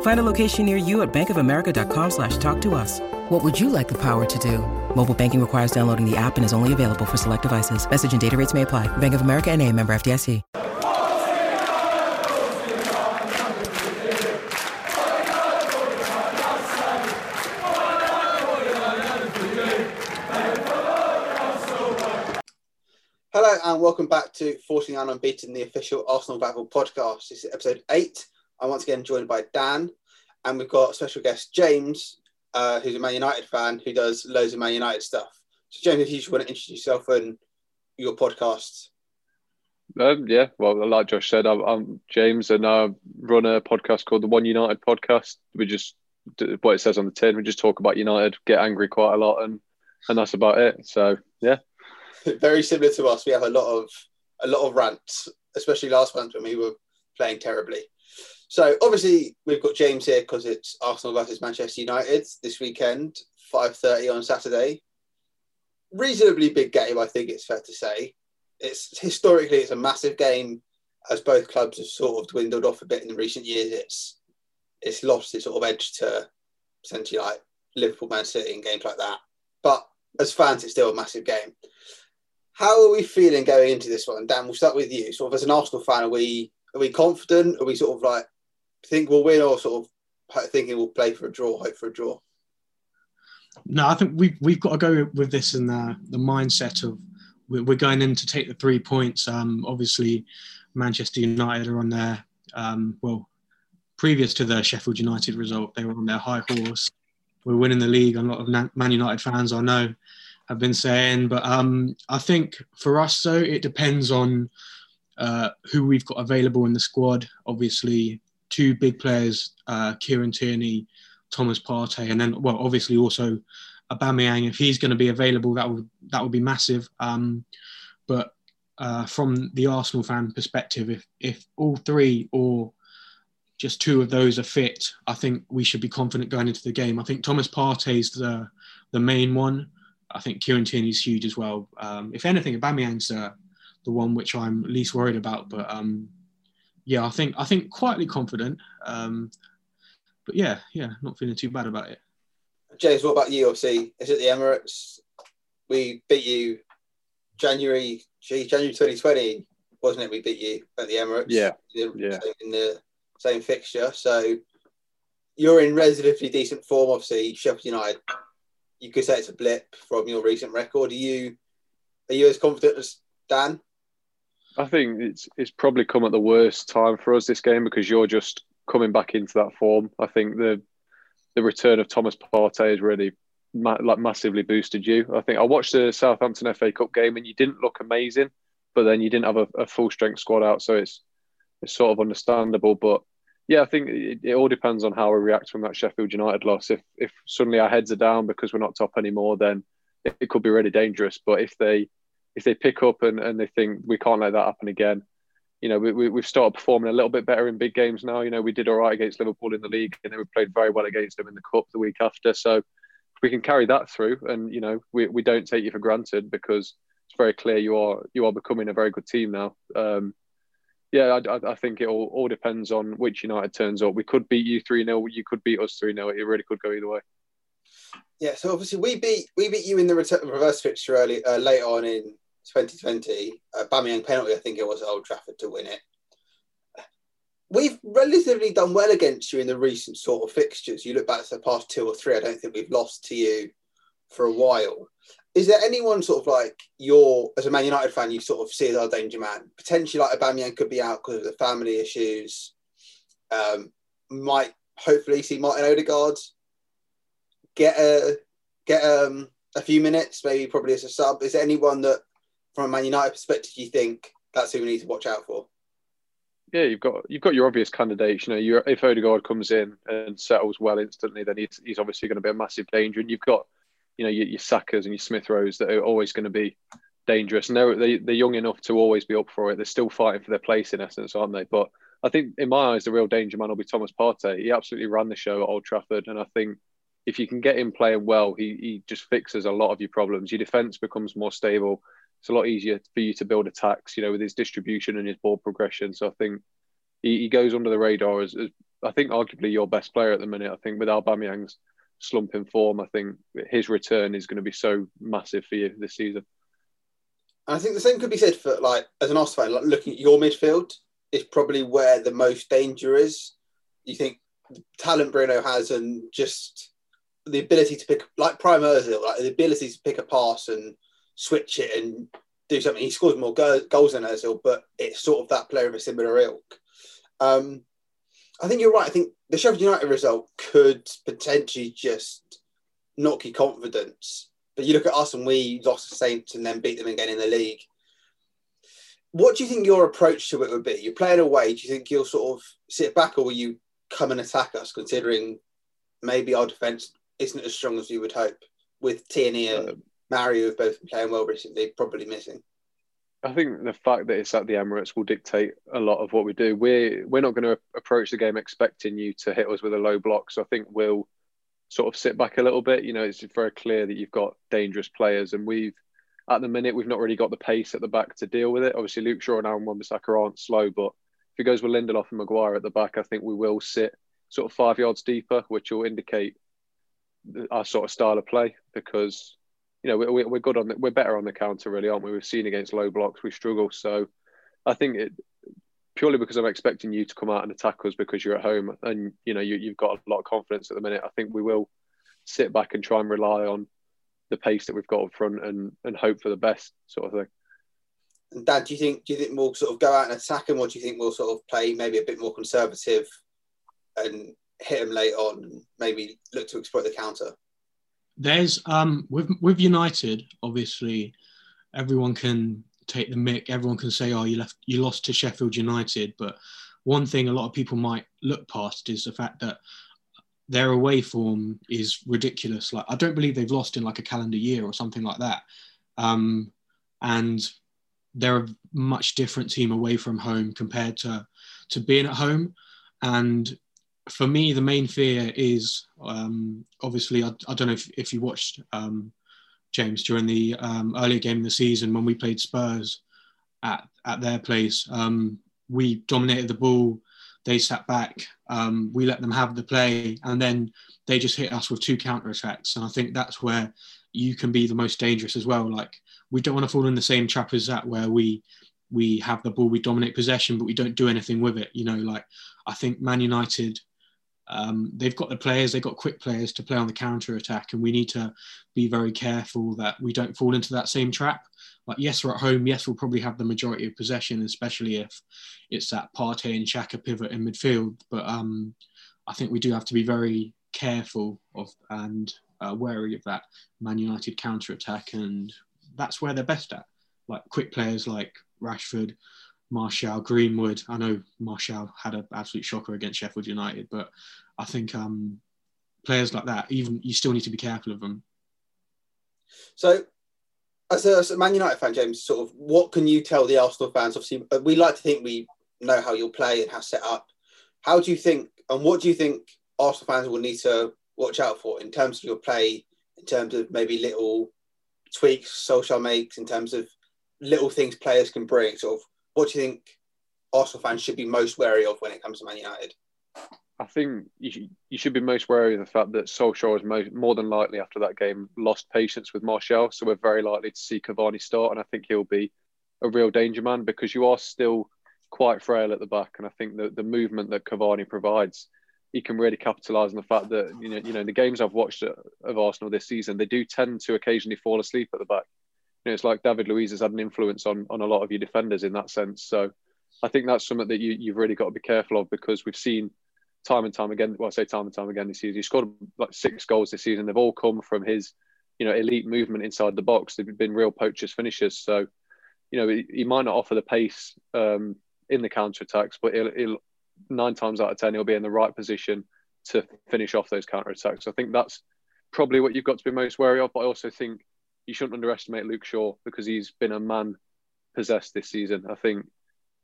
Find a location near you at bankofamerica.com slash talk to us. What would you like the power to do? Mobile banking requires downloading the app and is only available for select devices. Message and data rates may apply. Bank of America and a member FDIC. Hello and welcome back to 49 Unbeaten, the official Arsenal Battle podcast. This is episode eight. I'm once again joined by Dan, and we've got special guest James, uh, who's a Man United fan who does loads of Man United stuff. So, James, if you just want to introduce yourself and your podcast. Um, yeah, well, like Josh said, I'm, I'm James, and I run a podcast called the One United Podcast. We just what it says on the tin. We just talk about United, get angry quite a lot, and and that's about it. So yeah, very similar to us. We have a lot of a lot of rants, especially last month when we were playing terribly. So obviously we've got James here because it's Arsenal versus Manchester United this weekend, five thirty on Saturday. Reasonably big game, I think it's fair to say. It's historically it's a massive game, as both clubs have sort of dwindled off a bit in recent years. It's it's lost its sort of edge to essentially like Liverpool, Man City, and games like that. But as fans, it's still a massive game. How are we feeling going into this one? Dan, we'll start with you. Sort of as an Arsenal fan, are we are we confident? Are we sort of like think we'll win, or sort of thinking we'll play for a draw, hope for a draw? No, I think we've we've got to go with this in the the mindset of we're going in to take the three points. Um, obviously, Manchester United are on their um, well, previous to the Sheffield United result, they were on their high horse. We're winning the league. A lot of Man United fans I know have been saying. But um, I think for us, though, it depends on uh, who we've got available in the squad. Obviously, two big players, uh, Kieran Tierney, Thomas Partey, and then, well, obviously also Aubameyang. If he's going to be available, that would that would be massive. Um, but uh, from the Arsenal fan perspective, if if all three or just two of those are fit, I think we should be confident going into the game. I think Thomas Partey's the the main one. I think Kieran Tierney's huge as well. Um, if anything, Aubameyang's uh, the one which I'm least worried about. But um, yeah, I think I think quietly confident. Um, but yeah, yeah, not feeling too bad about it. James, what about you? Obviously, is it the Emirates? We beat you January, gee, January 2020, wasn't it? We beat you at the Emirates. Yeah, yeah. In the same fixture, so you're in relatively decent form. Obviously, Sheffield United you could say it's a blip from your recent record. Are you are you as confident as Dan? I think it's it's probably come at the worst time for us this game because you're just coming back into that form. I think the the return of Thomas Partey has really ma- like massively boosted you. I think I watched the Southampton FA Cup game and you didn't look amazing, but then you didn't have a, a full strength squad out, so it's it's sort of understandable. But yeah, I think it, it, all depends on how we react from that Sheffield United loss. If if suddenly our heads are down because we're not top anymore, then it, it could be really dangerous. But if they if they pick up and, and they think we can't let that happen again, you know, we, we, we've started performing a little bit better in big games now. You know, we did all right against Liverpool in the league, and then we played very well against them in the cup the week after. So we can carry that through, and you know, we, we don't take you for granted because it's very clear you are you are becoming a very good team now. Um, Yeah, I, I think it all, all depends on which United turns up. We could beat you 3 0, you could beat us 3 0. It really could go either way. Yeah, so obviously we beat we beat you in the reverse fixture early uh, late on in 2020. Uh, Aubameyang penalty, I think it was at Old Trafford to win it. We've relatively done well against you in the recent sort of fixtures. You look back to the past two or three, I don't think we've lost to you for a while. Is there anyone sort of like your, as a Man United fan, you sort of see as our danger man? Potentially like Aubameyang could be out because of the family issues. Um, might hopefully see Martin Odegaard get a get um, a few minutes, maybe probably as a sub. Is there anyone that, from a Man United perspective, you think that's who we need to watch out for? Yeah, you've got you've got your obvious candidates. You know, you if Odegaard comes in and settles well instantly, then he's, he's obviously going to be a massive danger. And you've got you know your, your Sakas and your Smith Rowes that are always going to be dangerous. And they're they, they're young enough to always be up for it. They're still fighting for their place in essence, aren't they? But I think in my eyes, the real danger man will be Thomas Partey. He absolutely ran the show at Old Trafford, and I think if you can get him playing well, he he just fixes a lot of your problems. Your defense becomes more stable. It's a lot easier for you to build attacks, you know, with his distribution and his ball progression. So I think he, he goes under the radar as, as, I think arguably your best player at the minute. I think with Aubameyang's slump in form, I think his return is going to be so massive for you this season. I think the same could be said for like as an Arsenal fan, like looking at your midfield is probably where the most danger is. You think talent Bruno has and just the ability to pick like Prime Ozil, like the ability to pick a pass and switch it and do something. He scores more go- goals than Ozil, but it's sort of that player of a similar ilk. Um, I think you're right. I think the Sheffield United result could potentially just knock your confidence. But you look at us and we lost the Saints and then beat them again in the league. What do you think your approach to it would be? You're playing away. Do you think you'll sort of sit back or will you come and attack us, considering maybe our defence isn't as strong as you would hope with Tierney and um, Mario, who've both been playing well recently, probably missing? I think the fact that it's at the Emirates will dictate a lot of what we do. We're we're not going to approach the game expecting you to hit us with a low block. So I think we'll sort of sit back a little bit. You know, it's very clear that you've got dangerous players, and we've at the minute we've not really got the pace at the back to deal with it. Obviously, Luke Shaw and Aaron Wan-Bissaka aren't slow, but if it goes with Lindelof and Maguire at the back, I think we will sit sort of five yards deeper, which will indicate our sort of style of play because you know, we, we're good on the, we're better on the counter, really, aren't we? We've seen against low blocks, we struggle. So I think it purely because I'm expecting you to come out and attack us because you're at home and you know you, you've got a lot of confidence at the minute. I think we will sit back and try and rely on the pace that we've got up front and and hope for the best sort of thing. And Dan, do you think do you think we'll sort of go out and attack them, or do you think we'll sort of play maybe a bit more conservative and hit them late on, maybe look to exploit the counter? there's um with with United, obviously, everyone can take the mick. Everyone can say, "Oh, you left, you lost to Sheffield United." But one thing a lot of people might look past is the fact that their away form is ridiculous. Like I don't believe they've lost in like a calendar year or something like that. Um, and they're a much different team away from home compared to to being at home. And for me, the main fear is um, obviously, I, I, don't know if, if you watched um, James during the um, earlier game of the season when we played Spurs at, at their place. Um, we dominated the ball, they sat back, um, we let them have the play, and then they just hit us with two counter attacks. And I think that's where you can be the most dangerous as well. Like, we don't want to fall in the same trap as that where we we have the ball, we dominate possession, but we don't do anything with it. You know, like I think Man United um, they've got the players, they've got quick players to play on the counter attack, and we need to be very careful that we don't fall into that same trap. Like, yes, we're at home. Yes, we'll probably have the majority of possession, especially if it's that Partey and Xhaka pivot in midfield. But um, I think we do have to be very careful of and uh, wary of that Man United counter attack, and that's where they're best at. Like quick players like Rashford, Martial, Greenwood. I know Martial had an absolute shocker against Sheffield United, but I think um, players like that, even you still need to be careful of them. So, as a, as a, Man United fan, James, sort of, what can you tell the Arsenal fans? Obviously, uh, we like to think we know how you'll play and how set up. How do you think, and what do you think Arsenal fans will need to watch out for in terms of your play, in terms of maybe little tweaks Solskjaer makes, in terms of little things players can bring? Sort of, what do you think Arsenal fans should be most wary of when it comes to Man United? I think you should, you should be most wary of the fact that Solskjaer is most, more than likely after that game lost patience with Martial. So we're very likely to see Cavani start. And I think he'll be a real danger man because you are still quite frail at the back. And I think that the movement that Cavani provides, he can really capitalise on the fact that, you know, you know, the games I've watched uh, of Arsenal this season, they do tend to occasionally fall asleep at the back. Know, it's like David Luiz has had an influence on, on a lot of your defenders in that sense. So I think that's something that you, you've really got to be careful of because we've seen – time and time again. Well, I say time and time again this season. He scored like six goals this season. They've all come from his, you know, elite movement inside the box. They've been real poachers finishers. So, you know, he, he might not offer the pace um, in the counter attacks, but he'll, he'll, nine times out of ten he'll be in the right position to finish off those counter attacks. I think that's probably what you've got to be most wary of. But I also think you shouldn't underestimate Luke Shaw because he's been a man possessed this season. I think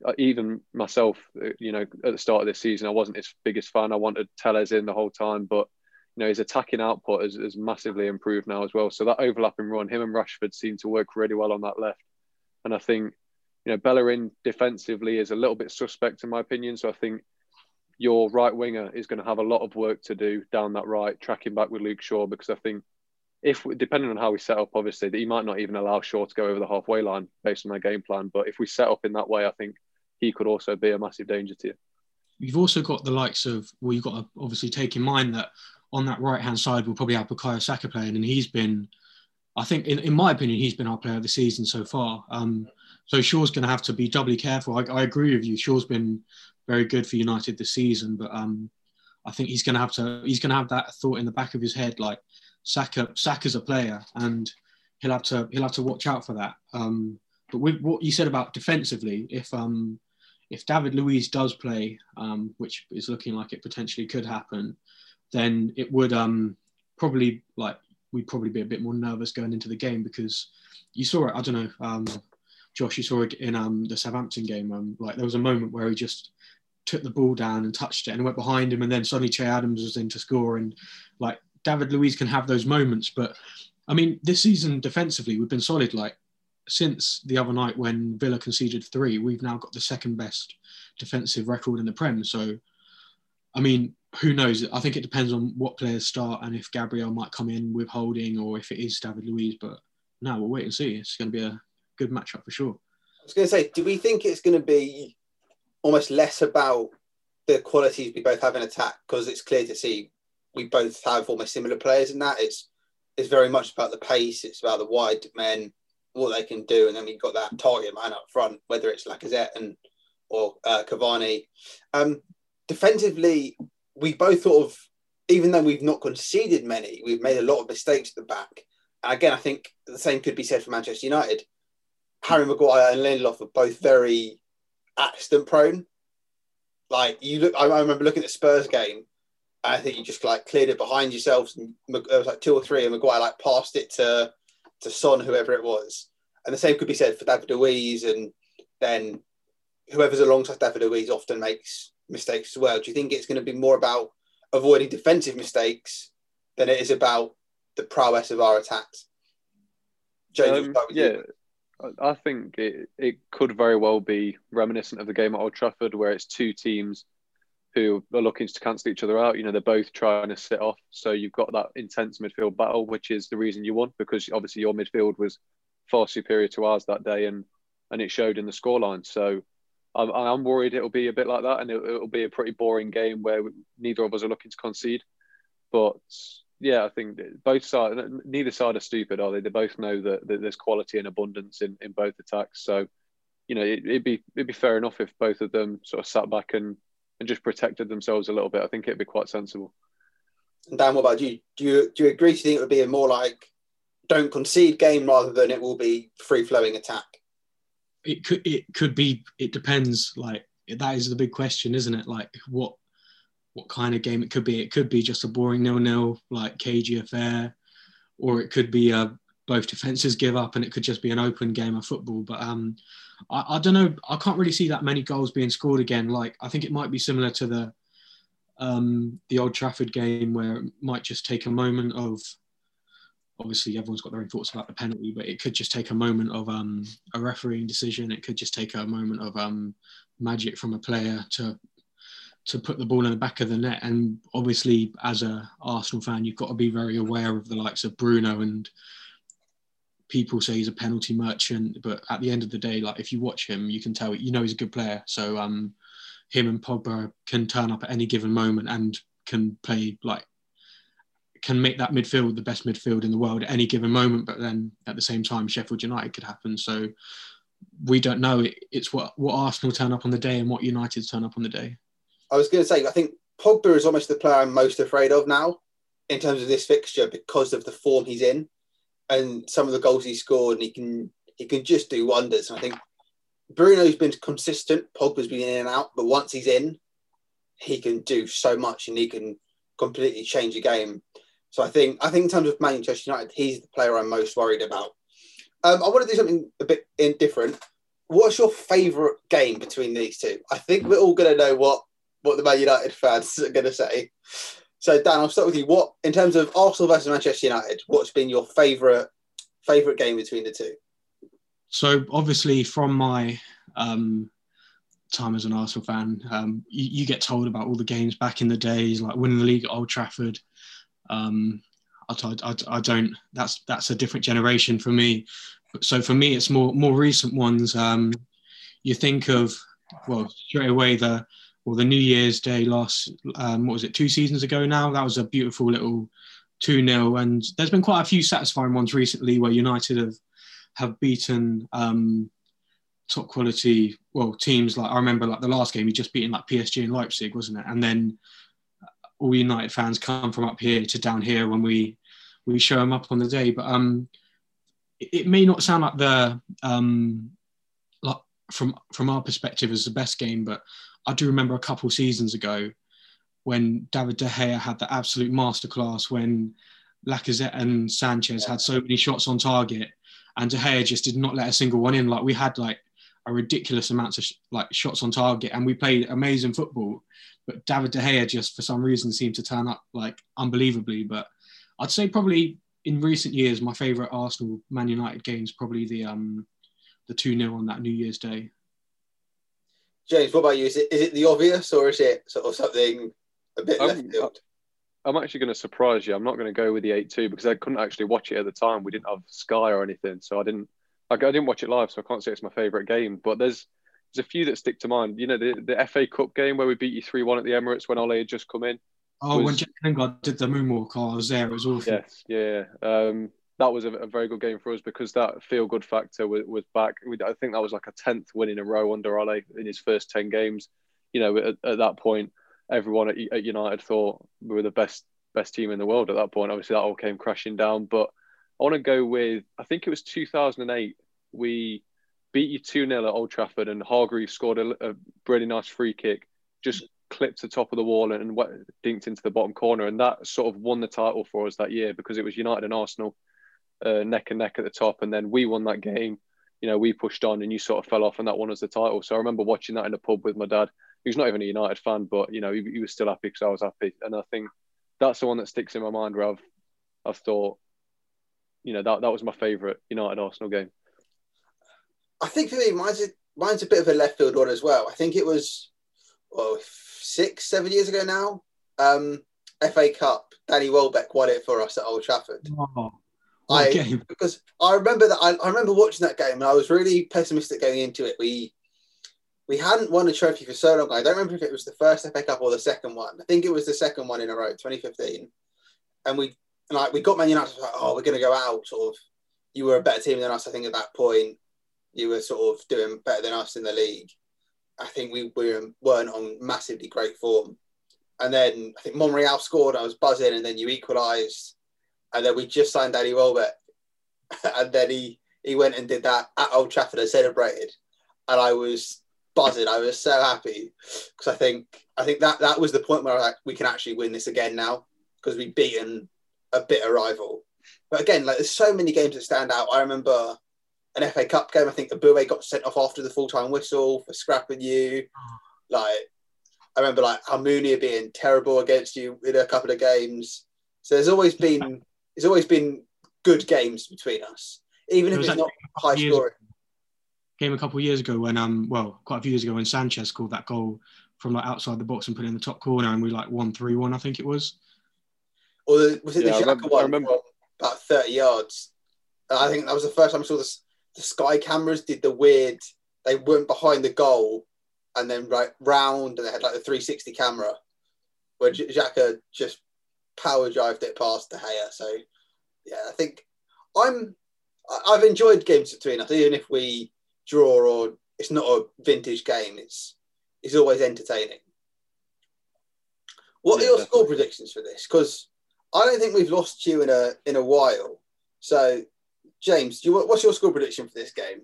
uh, even myself, uh, you know, at the start of this season, I wasn't his biggest fan. I wanted Telles in the whole time, but you know, his attacking output has, has massively improved now as well. So that overlapping run, him and Rashford seem to work really well on that left. And I think, you know, Bellerin defensively is a little bit suspect in my opinion. So I think your right winger is going to have a lot of work to do down that right, tracking back with Luke Shaw, because I think if depending on how we set up, obviously that he might not even allow Shaw to go over the halfway line based on their game plan. But if we set up in that way, I think he could also be a massive danger to you. You've also got the likes of well, you've got to obviously take in mind that on that right hand side we'll probably have Bukayo Saka playing, and he's been, I think, in, in my opinion, he's been our player of the season so far. Um, so Shaw's going to have to be doubly careful. I, I, agree with you. Shaw's been very good for United this season, but um, I think he's going to have to he's going to have that thought in the back of his head, like Saka Saka's a player, and he'll have to he'll have to watch out for that. Um, but with what you said about defensively, if um, if David Luiz does play, um, which is looking like it potentially could happen, then it would um, probably like we'd probably be a bit more nervous going into the game because you saw it. I don't know, um, Josh, you saw it in um, the Southampton game. Um, like there was a moment where he just took the ball down and touched it and went behind him, and then suddenly Che Adams was in to score. And like David Luiz can have those moments, but I mean, this season defensively we've been solid. Like since the other night when Villa conceded three, we've now got the second best defensive record in the Prem. So, I mean, who knows? I think it depends on what players start and if Gabriel might come in with Holding or if it is David Luiz. But now we'll wait and see. It's going to be a good matchup for sure. I was going to say, do we think it's going to be almost less about the qualities we both have in attack because it's clear to see we both have almost similar players in that. It's it's very much about the pace. It's about the wide men what they can do, and then we've got that target man up front, whether it's Lacazette and or uh, Cavani. Um, defensively, we both sort of, even though we've not conceded many, we've made a lot of mistakes at the back. And again, I think the same could be said for Manchester United. Harry Maguire and Lindelof are both very accident prone. Like you look, I remember looking at the Spurs game. I think you just like cleared it behind yourselves, and there was like two or three, and Maguire like passed it to to Son, whoever it was. And the same could be said for David Luiz, and then whoever's alongside David Luiz often makes mistakes as well. Do you think it's going to be more about avoiding defensive mistakes than it is about the prowess of our attacks? James, um, yeah, you. I think it, it could very well be reminiscent of the game at Old Trafford, where it's two teams who are looking to cancel each other out. You know, they're both trying to sit off. So you've got that intense midfield battle, which is the reason you won, because obviously your midfield was far superior to ours that day, and and it showed in the scoreline. So I'm, I'm worried it'll be a bit like that, and it, will be a pretty boring game where neither of us are looking to concede. But yeah, I think both sides, neither side are stupid, are they? They both know that, that there's quality and abundance in, in both attacks. So, you know, it, would be it'd be fair enough if both of them sort of sat back and and just protected themselves a little bit. I think it'd be quite sensible. And Dan, what about you? Do you do you agree? Do you think it would be a more like don't concede game rather than it will be free flowing attack? It could it could be. It depends. Like that is the big question, isn't it? Like what what kind of game it could be. It could be just a boring nil nil like cagey affair, or it could be a both defenses give up and it could just be an open game of football. But um, I, I, don't know. I can't really see that many goals being scored again. Like I think it might be similar to the um, the Old Trafford game where it might just take a moment of obviously everyone's got their own thoughts about the penalty, but it could just take a moment of um, a refereeing decision. It could just take a moment of um, magic from a player to to put the ball in the back of the net. And obviously, as a Arsenal fan, you've got to be very aware of the likes of Bruno and people say he's a penalty merchant, but at the end of the day, like if you watch him, you can tell you know he's a good player. So um, him and Pogba can turn up at any given moment and can play like can make that midfield the best midfield in the world at any given moment. But then at the same time, Sheffield United could happen. So we don't know. It's what what Arsenal turn up on the day and what United turn up on the day. I was going to say, I think Pogba is almost the player I'm most afraid of now in terms of this fixture because of the form he's in and some of the goals he scored, and he can he can just do wonders. And I think Bruno's been consistent. Pogba's been in and out, but once he's in, he can do so much, and he can completely change a game. So I think I think in terms of Manchester United, he's the player I'm most worried about. Um, I want to do something a bit indifferent. What's your favourite game between these two? I think we're all going to know what what the Man United fans are going to say. So Dan, I'll start with you. What in terms of Arsenal versus Manchester United? What's been your favourite favourite game between the two? So obviously, from my um, time as an Arsenal fan, um, you, you, get told about all the games back in the days, like winning the league at Old Trafford. Um, I, I, I, don't. That's that's a different generation for me. So for me, it's more more recent ones. Um, you think of well straight away the well, the New Year's Day loss, um, what was it, two seasons ago now? That was a beautiful little 2 0. And there's been quite a few satisfying ones recently where United have, have beaten um, top quality, well, teams like I remember like the last game, he just beaten like PSG and Leipzig, wasn't it? And then all United fans come from up here to down here when we we show them up on the day. But um, it, it may not sound like the um, from from our perspective as the best game, but I do remember a couple seasons ago when David De Gea had the absolute masterclass when Lacazette and Sanchez had so many shots on target, and De Gea just did not let a single one in. Like we had like a ridiculous amount of sh- like shots on target, and we played amazing football. But David De Gea just for some reason seemed to turn up like unbelievably. But I'd say probably in recent years, my favourite Arsenal Man United games probably the um the two 0 on that New Year's Day. James, what about you? Is it is it the obvious or is it sort of something a bit I'm, left field? I'm actually going to surprise you. I'm not going to go with the eight two because I couldn't actually watch it at the time. We didn't have Sky or anything, so I didn't. I, I didn't watch it live, so I can't say it's my favourite game. But there's there's a few that stick to mind. You know, the, the FA Cup game where we beat you three one at the Emirates when Ole had just come in. Oh, was, when Jack Lingard did the moonwalk, oh, I was there. It was awful. Yes, yeah. Um, that was a, a, very good game for us because that feel good factor was, was back. I think that was like a tenth win in a row under Ole in his first ten games. You know, at, at that point, everyone at, at, United thought we were the best best team in the world at that point. Obviously, that all came crashing down. But I want to go with I think it was 2008. We beat you two 0 at Old Trafford, and Hargreaves scored a, a really nice free kick, just clipped the top of the wall and, and dinked into the bottom corner, and that sort of won the title for us that year because it was United and Arsenal uh, neck and neck at the top, and then we won that game. You know, we pushed on, and you sort of fell off, and that won us the title. So I remember watching that in a pub with my dad. He was not even a United fan, but you know, he, he was still happy because I was happy, and I think that's the one that sticks in my mind where I've I've thought, you know, that that was my favourite United Arsenal game. I think for me, mine's a, mine's a bit of a left field one as well. I think it was well, six, seven years ago now. Um, FA Cup, Danny Welbeck won it for us at Old Trafford. Oh. I game? because I remember that I, I remember watching that game and I was really pessimistic going into it. We we hadn't won a trophy for so long. I don't remember if it was the first FA Cup or the second one. I think it was the second one in a row, 2015. And we like we got Man United like, oh, we're gonna go out. Sort of, you were a better team than us. I think at that point, you were sort of doing better than us in the league. I think we, we weren't on massively great form. And then I think Monreal scored. I was buzzing, and then you equalised and then we just signed Danny Welbeck, and then he he went and did that at Old Trafford and celebrated, and I was buzzing. I was so happy because I think I think that that was the point where I was like, we can actually win this again now because we've beaten a bitter rival. But again, like there's so many games that stand out. I remember an FA Cup game. I think Eboué got sent off after the full time whistle for scrapping you. Like I remember like Almunia being terrible against you in a couple of games. So there's always been it's always been good games between us, even if it's not high years- scoring. Game a couple of years ago when um well quite a few years ago when Sanchez scored that goal from like outside the box and put it in the top corner and we like won three one I think it was. Or the, was it Yeah, I the Xhaka remember- I one remember- about 30 yards? I think that was the first time I saw this, the Sky cameras did the weird, they weren't behind the goal and then right round and they had like the 360 camera where J- Xhaka just power drived it past De Gea. So, yeah, I think I'm, I've enjoyed games between us, even if we draw or it's not a vintage game, it's, it's always entertaining. What Yeah, are your definitely. score predictions for this? Because I don't think we've lost you in a in a while. So, James, do you, what's your score prediction for this game?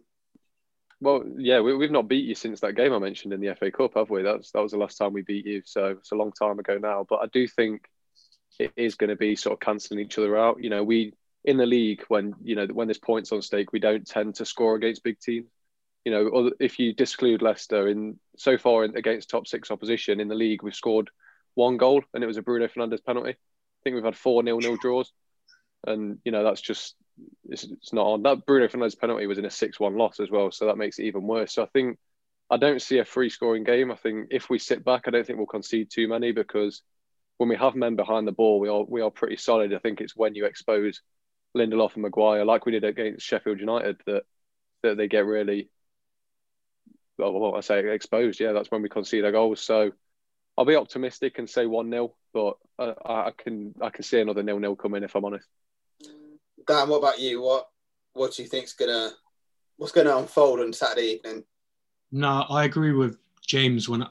Well, yeah, we, we've not beat you since that game I mentioned in the FA Cup, have we? That's that was the last time we beat you, so it's a long time ago now. But I do think it is going to be sort of cancelling each other out. You know, we in the league when you know when there's points on stake, we don't tend to score against big teams. You know, if you disclude Leicester in so far in, against top six opposition in the league, we've scored one goal and it was a Bruno Fernandes penalty. I think we've had four nil nil draws, and you know that's just it's, it's not on. That Bruno Fernandes penalty was in a six-one loss as well, so that makes it even worse. So I think I don't see a free scoring game. I think if we sit back, I don't think we'll concede too many because when we have men behind the ball, we are we are pretty solid. I think it's when you expose Lindelof and Maguire, like we did against Sheffield United, that that they get really well, what I say exposed. Yeah, that's when we concede our goals. So I'll be optimistic and say one 0 but I, I can I can see another nil nil coming if I'm honest. Dan, what about you? What what do you think's gonna what's gonna unfold on Saturday evening? No, I agree with James when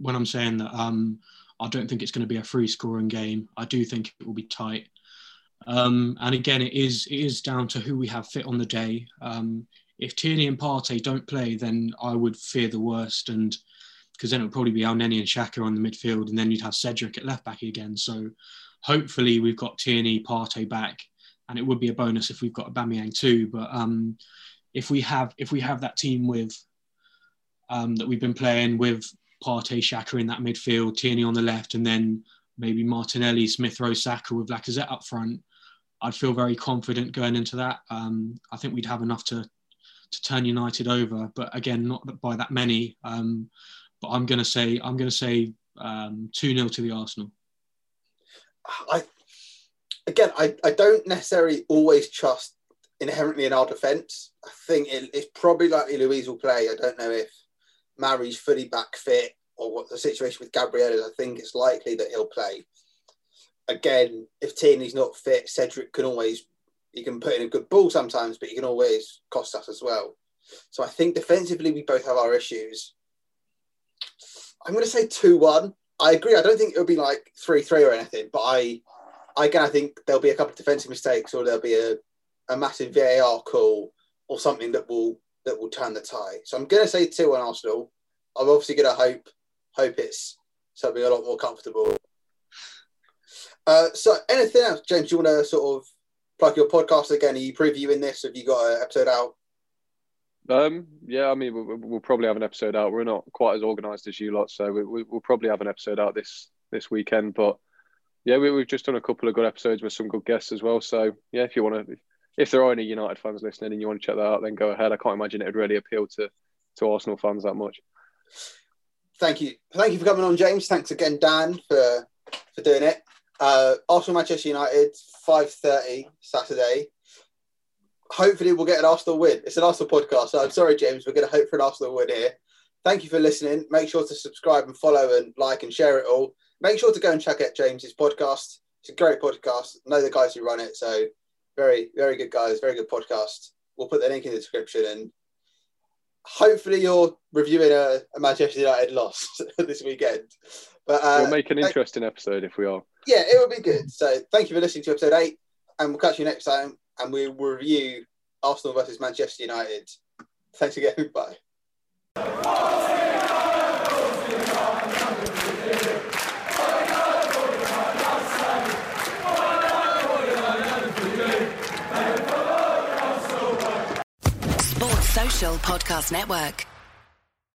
when I'm saying that um, I don't think it's going to be a free scoring game. I do think it will be tight. Um, and again, it is it is down to who we have fit on the day. Um, if Tierney and Partey don't play, then I would fear the worst, and because then it would probably be Elneny and Xhaka on the midfield, and then you'd have Cedric at left back again. So hopefully we've got Tierney, Partey back, and it would be a bonus if we've got Aubameyang too. But um, if we have if we have that team with um, that we've been playing with Partey, Xhaka in that midfield, Tierney on the left, and then maybe Martinelli, Smith Rowe, Saka with Lacazette up front. I'd feel very confident going into that. Um, I think we'd have enough to to turn United over, but again, not by that many. Um, but I'm going to say I'm going to say um, two 0 to the Arsenal. I again, I, I don't necessarily always trust inherently in our defence. I think it, it's probably likely Luiz will play. I don't know if Mari's fully back fit or what the situation with Gabriel is. I think it's likely that he'll play. Again, if Tierney's not fit, Cedric can always he can put in a good ball sometimes, but he can always cost us as well. So I think defensively we both have our issues. I'm going to say two one. I agree. I don't think it'll be like three three or anything, but I, I again I think there'll be a couple of defensive mistakes or there'll be a, a massive VAR call or something that will that will turn the tie. So I'm going to say two on Arsenal. I'm obviously going to hope hope it's something a lot more comfortable. Uh, so anything else, James? Do you want to sort of plug your podcast again? Are you previewing this? Have you got an episode out? Um, yeah, I mean, we'll, we'll probably have an episode out. We're not quite as organised as you lot, so we, we, we'll probably have an episode out this this weekend. But yeah, we, we've just done a couple of good episodes with some good guests as well. So yeah, if you want to, if there are any United fans listening and you want to check that out, then go ahead. I can't imagine it would really appeal to to Arsenal fans that much. Thank you, thank you for coming on, James. Thanks again, Dan, for for doing it. Uh, Arsenal Manchester United, five thirty Saturday. Hopefully, we'll get an Arsenal win. It's an Arsenal podcast, so I'm sorry, James. We're going to hope for an Arsenal win here. Thank you for listening. Make sure to subscribe and follow and like and share it all. Make sure to go and check out James's podcast. It's a great podcast. I know the guys who run it, so very, very good guys. Very good podcast. We'll put the link in the description and hopefully you're reviewing a, a Manchester United loss this weekend. But uh, we'll make an thank- interesting episode if we are. yeah, it would be good. So thank you for listening to episode eight, and we'll catch you next time. And we will review Arsenal versus Manchester United. Thanks again. Bye. Podcast Network.